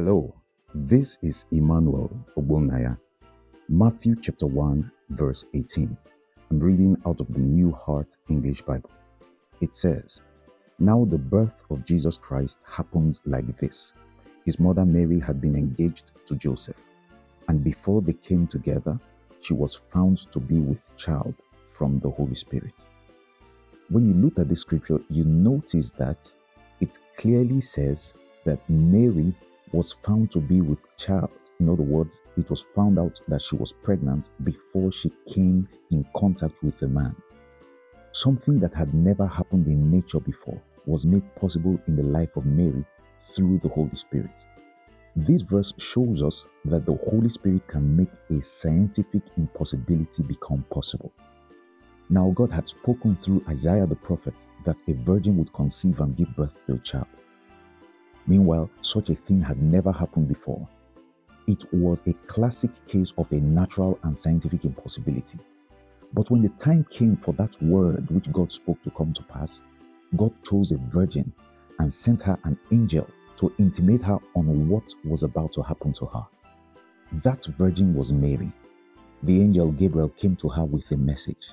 Hello, this is Emmanuel Ogbonnaya. Matthew chapter 1, verse 18. I'm reading out of the New Heart English Bible. It says, Now the birth of Jesus Christ happened like this. His mother Mary had been engaged to Joseph, and before they came together, she was found to be with child from the Holy Spirit. When you look at the scripture, you notice that it clearly says that Mary was found to be with child. In other words, it was found out that she was pregnant before she came in contact with a man. Something that had never happened in nature before was made possible in the life of Mary through the Holy Spirit. This verse shows us that the Holy Spirit can make a scientific impossibility become possible. Now, God had spoken through Isaiah the prophet that a virgin would conceive and give birth to a child. Meanwhile, such a thing had never happened before. It was a classic case of a natural and scientific impossibility. But when the time came for that word which God spoke to come to pass, God chose a virgin and sent her an angel to intimate her on what was about to happen to her. That virgin was Mary. The angel Gabriel came to her with a message.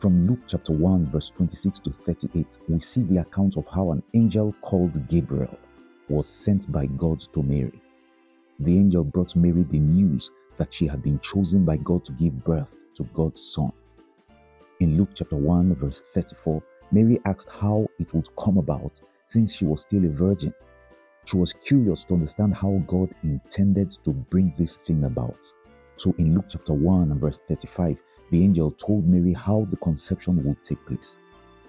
From Luke chapter 1, verse 26 to 38, we see the account of how an angel called Gabriel was sent by God to Mary. The angel brought Mary the news that she had been chosen by God to give birth to God's Son. In Luke chapter 1, verse 34, Mary asked how it would come about since she was still a virgin. She was curious to understand how God intended to bring this thing about. So in Luke chapter 1 and verse 35, the angel told Mary how the conception would take place.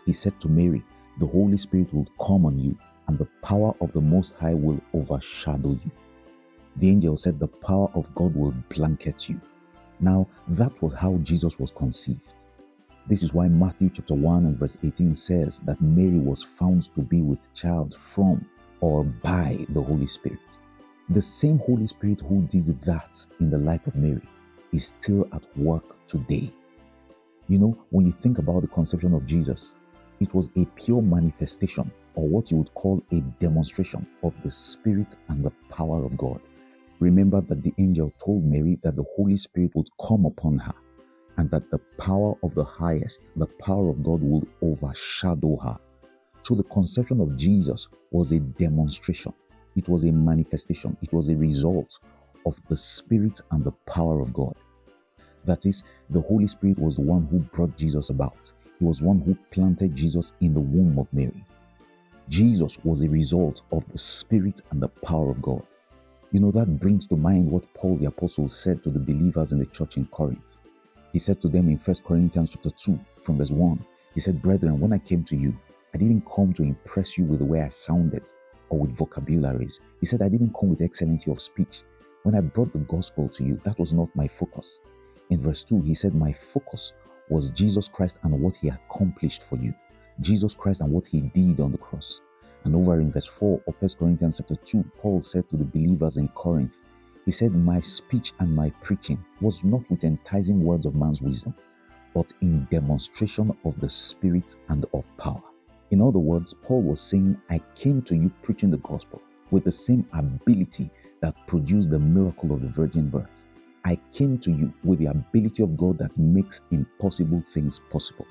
He said to Mary, The Holy Spirit will come on you, and the power of the Most High will overshadow you. The angel said, The power of God will blanket you. Now, that was how Jesus was conceived. This is why Matthew chapter 1 and verse 18 says that Mary was found to be with child from or by the Holy Spirit. The same Holy Spirit who did that in the life of Mary is still at work today. You know, when you think about the conception of Jesus, it was a pure manifestation or what you would call a demonstration of the Spirit and the power of God. Remember that the angel told Mary that the Holy Spirit would come upon her and that the power of the highest, the power of God, would overshadow her. So the conception of Jesus was a demonstration, it was a manifestation, it was a result of the Spirit and the power of God. That is, the Holy Spirit was the one who brought Jesus about. He was one who planted Jesus in the womb of Mary. Jesus was a result of the Spirit and the power of God. You know, that brings to mind what Paul the Apostle said to the believers in the church in Corinth. He said to them in 1 Corinthians chapter 2, from verse 1, he said, Brethren, when I came to you, I didn't come to impress you with the way I sounded or with vocabularies. He said, I didn't come with excellency of speech. When I brought the gospel to you, that was not my focus. In verse 2, he said, My focus was Jesus Christ and what he accomplished for you. Jesus Christ and what he did on the cross. And over in verse 4 of 1 Corinthians chapter 2, Paul said to the believers in Corinth, he said, My speech and my preaching was not with enticing words of man's wisdom, but in demonstration of the Spirit and of power. In other words, Paul was saying, I came to you preaching the gospel with the same ability that produced the miracle of the virgin birth. I came to you with the ability of God that makes impossible things possible.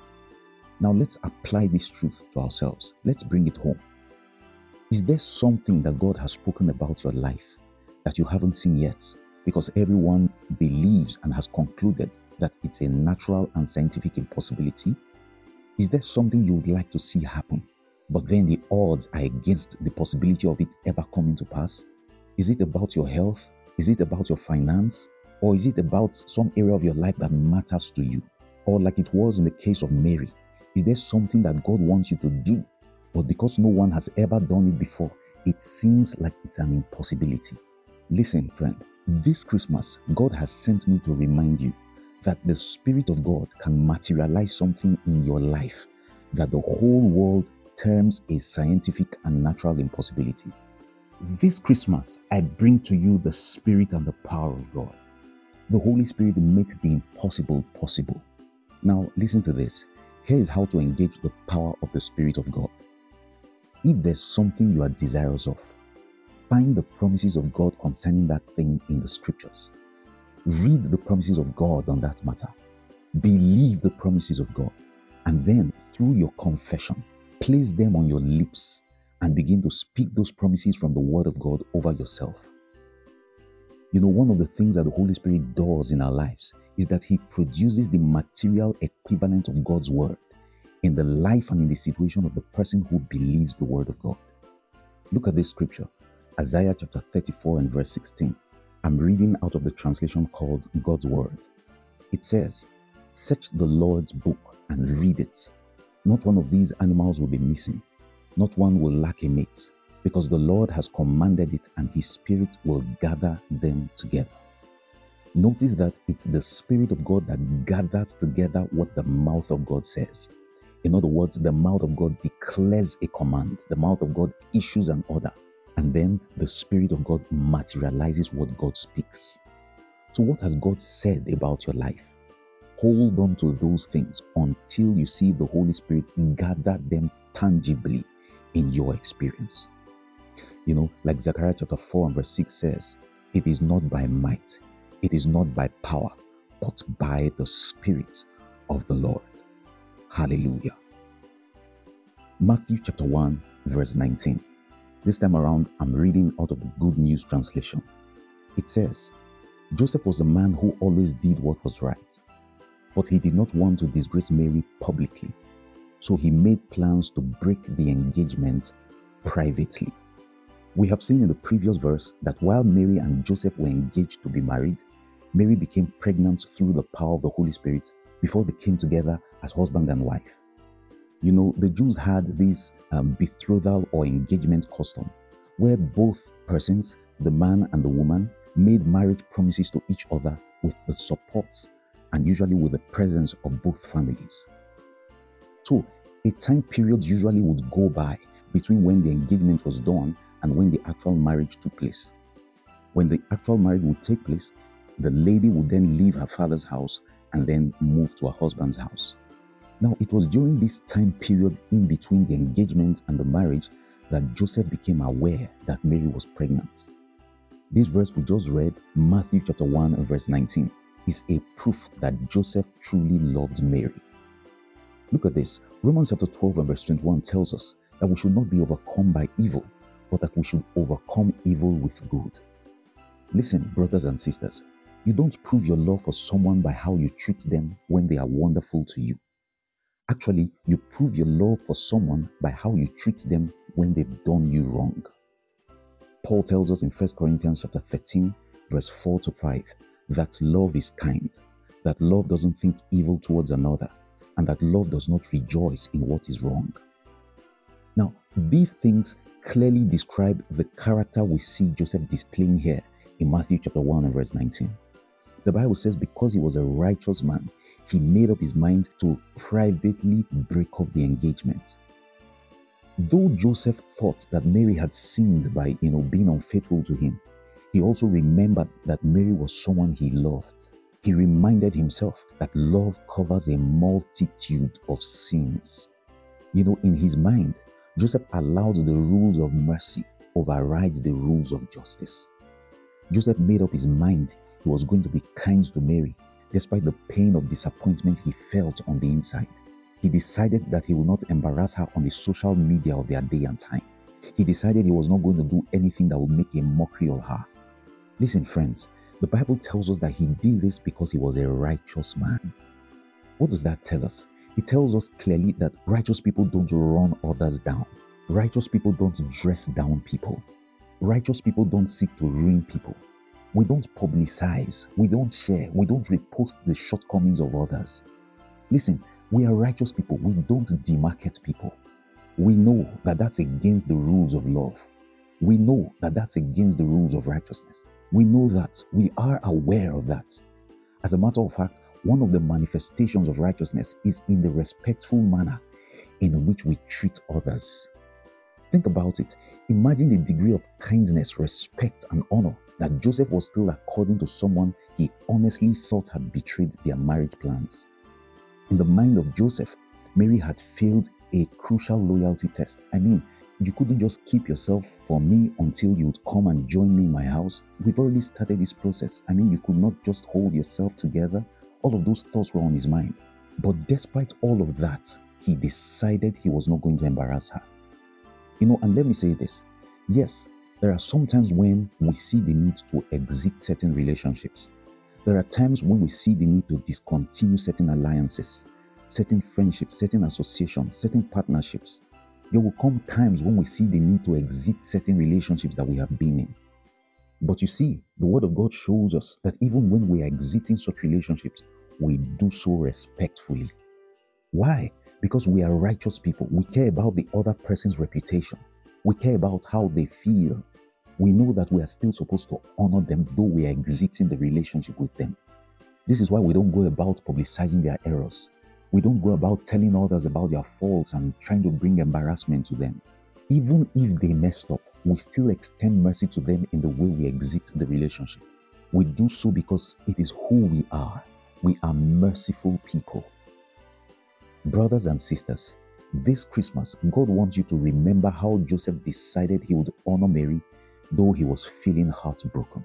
Now let's apply this truth to ourselves. Let's bring it home. Is there something that God has spoken about your life that you haven't seen yet? Because everyone believes and has concluded that it's a natural and scientific impossibility. Is there something you would like to see happen, but then the odds are against the possibility of it ever coming to pass? Is it about your health? Is it about your finance? Or is it about some area of your life that matters to you? Or like it was in the case of Mary, is there something that God wants you to do, but because no one has ever done it before, it seems like it's an impossibility? Listen, friend, this Christmas, God has sent me to remind you that the Spirit of God can materialize something in your life that the whole world terms a scientific and natural impossibility. This Christmas, I bring to you the Spirit and the power of God. The Holy Spirit makes the impossible possible. Now, listen to this. Here is how to engage the power of the Spirit of God. If there's something you are desirous of, find the promises of God concerning that thing in the scriptures. Read the promises of God on that matter. Believe the promises of God. And then, through your confession, place them on your lips and begin to speak those promises from the Word of God over yourself. You know, one of the things that the Holy Spirit does in our lives is that He produces the material equivalent of God's Word in the life and in the situation of the person who believes the Word of God. Look at this scripture Isaiah chapter 34 and verse 16. I'm reading out of the translation called God's Word. It says, Search the Lord's book and read it. Not one of these animals will be missing, not one will lack a mate, because the Lord has commanded it and his spirit will gather them together. Notice that it's the Spirit of God that gathers together what the mouth of God says. In other words, the mouth of God declares a command, the mouth of God issues an order, and then the Spirit of God materializes what God speaks. So, what has God said about your life? Hold on to those things until you see the Holy Spirit gather them tangibly in your experience. You know, like Zechariah chapter 4 and verse 6 says, It is not by might, it is not by power, but by the Spirit of the Lord. Hallelujah. Matthew chapter 1, verse 19. This time around, I'm reading out of the Good News Translation. It says, Joseph was a man who always did what was right, but he did not want to disgrace Mary publicly. So he made plans to break the engagement privately. We have seen in the previous verse that while Mary and Joseph were engaged to be married, Mary became pregnant through the power of the Holy Spirit before they came together as husband and wife. You know, the Jews had this um, betrothal or engagement custom where both persons, the man and the woman, made marriage promises to each other with the support and usually with the presence of both families. So, a time period usually would go by between when the engagement was done and when the actual marriage took place. When the actual marriage would take place, the lady would then leave her father's house and then move to her husband's house. Now, it was during this time period in between the engagement and the marriage that Joseph became aware that Mary was pregnant. This verse we just read, Matthew chapter 1 verse 19, is a proof that Joseph truly loved Mary. Look at this. Romans chapter 12 and verse 21 tells us that we should not be overcome by evil, but that we should overcome evil with good. Listen, brothers and sisters, you don't prove your love for someone by how you treat them when they are wonderful to you. Actually, you prove your love for someone by how you treat them when they've done you wrong. Paul tells us in 1 Corinthians chapter 13, verse 4 to 5, that love is kind, that love doesn't think evil towards another, and that love does not rejoice in what is wrong. Now, these things clearly describe the character we see Joseph displaying here in Matthew chapter 1 and verse 19. The Bible says, because he was a righteous man, he made up his mind to privately break off the engagement. Though Joseph thought that Mary had sinned by, you know, being unfaithful to him, he also remembered that Mary was someone he loved. He reminded himself that love covers a multitude of sins. You know, in his mind, Joseph allowed the rules of mercy override the rules of justice. Joseph made up his mind he was going to be kind to Mary despite the pain of disappointment he felt on the inside. He decided that he would not embarrass her on the social media of their day and time. He decided he was not going to do anything that would make a mockery of her. Listen, friends, the Bible tells us that he did this because he was a righteous man. What does that tell us? It tells us clearly that righteous people don't run others down. Righteous people don't dress down people. Righteous people don't seek to ruin people. We don't publicize, we don't share, we don't repost the shortcomings of others. Listen, we are righteous people, we don't demarket people. We know that that's against the rules of love. We know that that's against the rules of righteousness. We know that. We are aware of that. As a matter of fact, one of the manifestations of righteousness is in the respectful manner in which we treat others. Think about it. Imagine the degree of kindness, respect, and honor that Joseph was still according to someone he honestly thought had betrayed their marriage plans. In the mind of Joseph, Mary had failed a crucial loyalty test. I mean, you couldn't just keep yourself for me until you'd come and join me in my house. We've already started this process. I mean, you could not just hold yourself together. All of those thoughts were on his mind. But despite all of that, he decided he was not going to embarrass her. You know, and let me say this yes, there are sometimes when we see the need to exit certain relationships. There are times when we see the need to discontinue certain alliances, certain friendships, certain associations, certain partnerships. There will come times when we see the need to exit certain relationships that we have been in. But you see, the Word of God shows us that even when we are exiting such relationships, we do so respectfully. Why? Because we are righteous people. We care about the other person's reputation. We care about how they feel. We know that we are still supposed to honor them, though we are exiting the relationship with them. This is why we don't go about publicizing their errors. We don't go about telling others about their faults and trying to bring embarrassment to them. Even if they messed up, we still extend mercy to them in the way we exit the relationship. We do so because it is who we are. We are merciful people. Brothers and sisters, this Christmas, God wants you to remember how Joseph decided he would honor Mary though he was feeling heartbroken.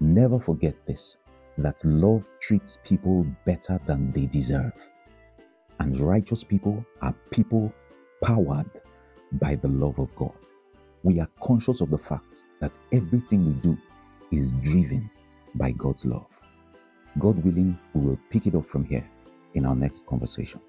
Never forget this that love treats people better than they deserve. And righteous people are people powered by the love of God. We are conscious of the fact that everything we do is driven by God's love. God willing, we will pick it up from here in our next conversation.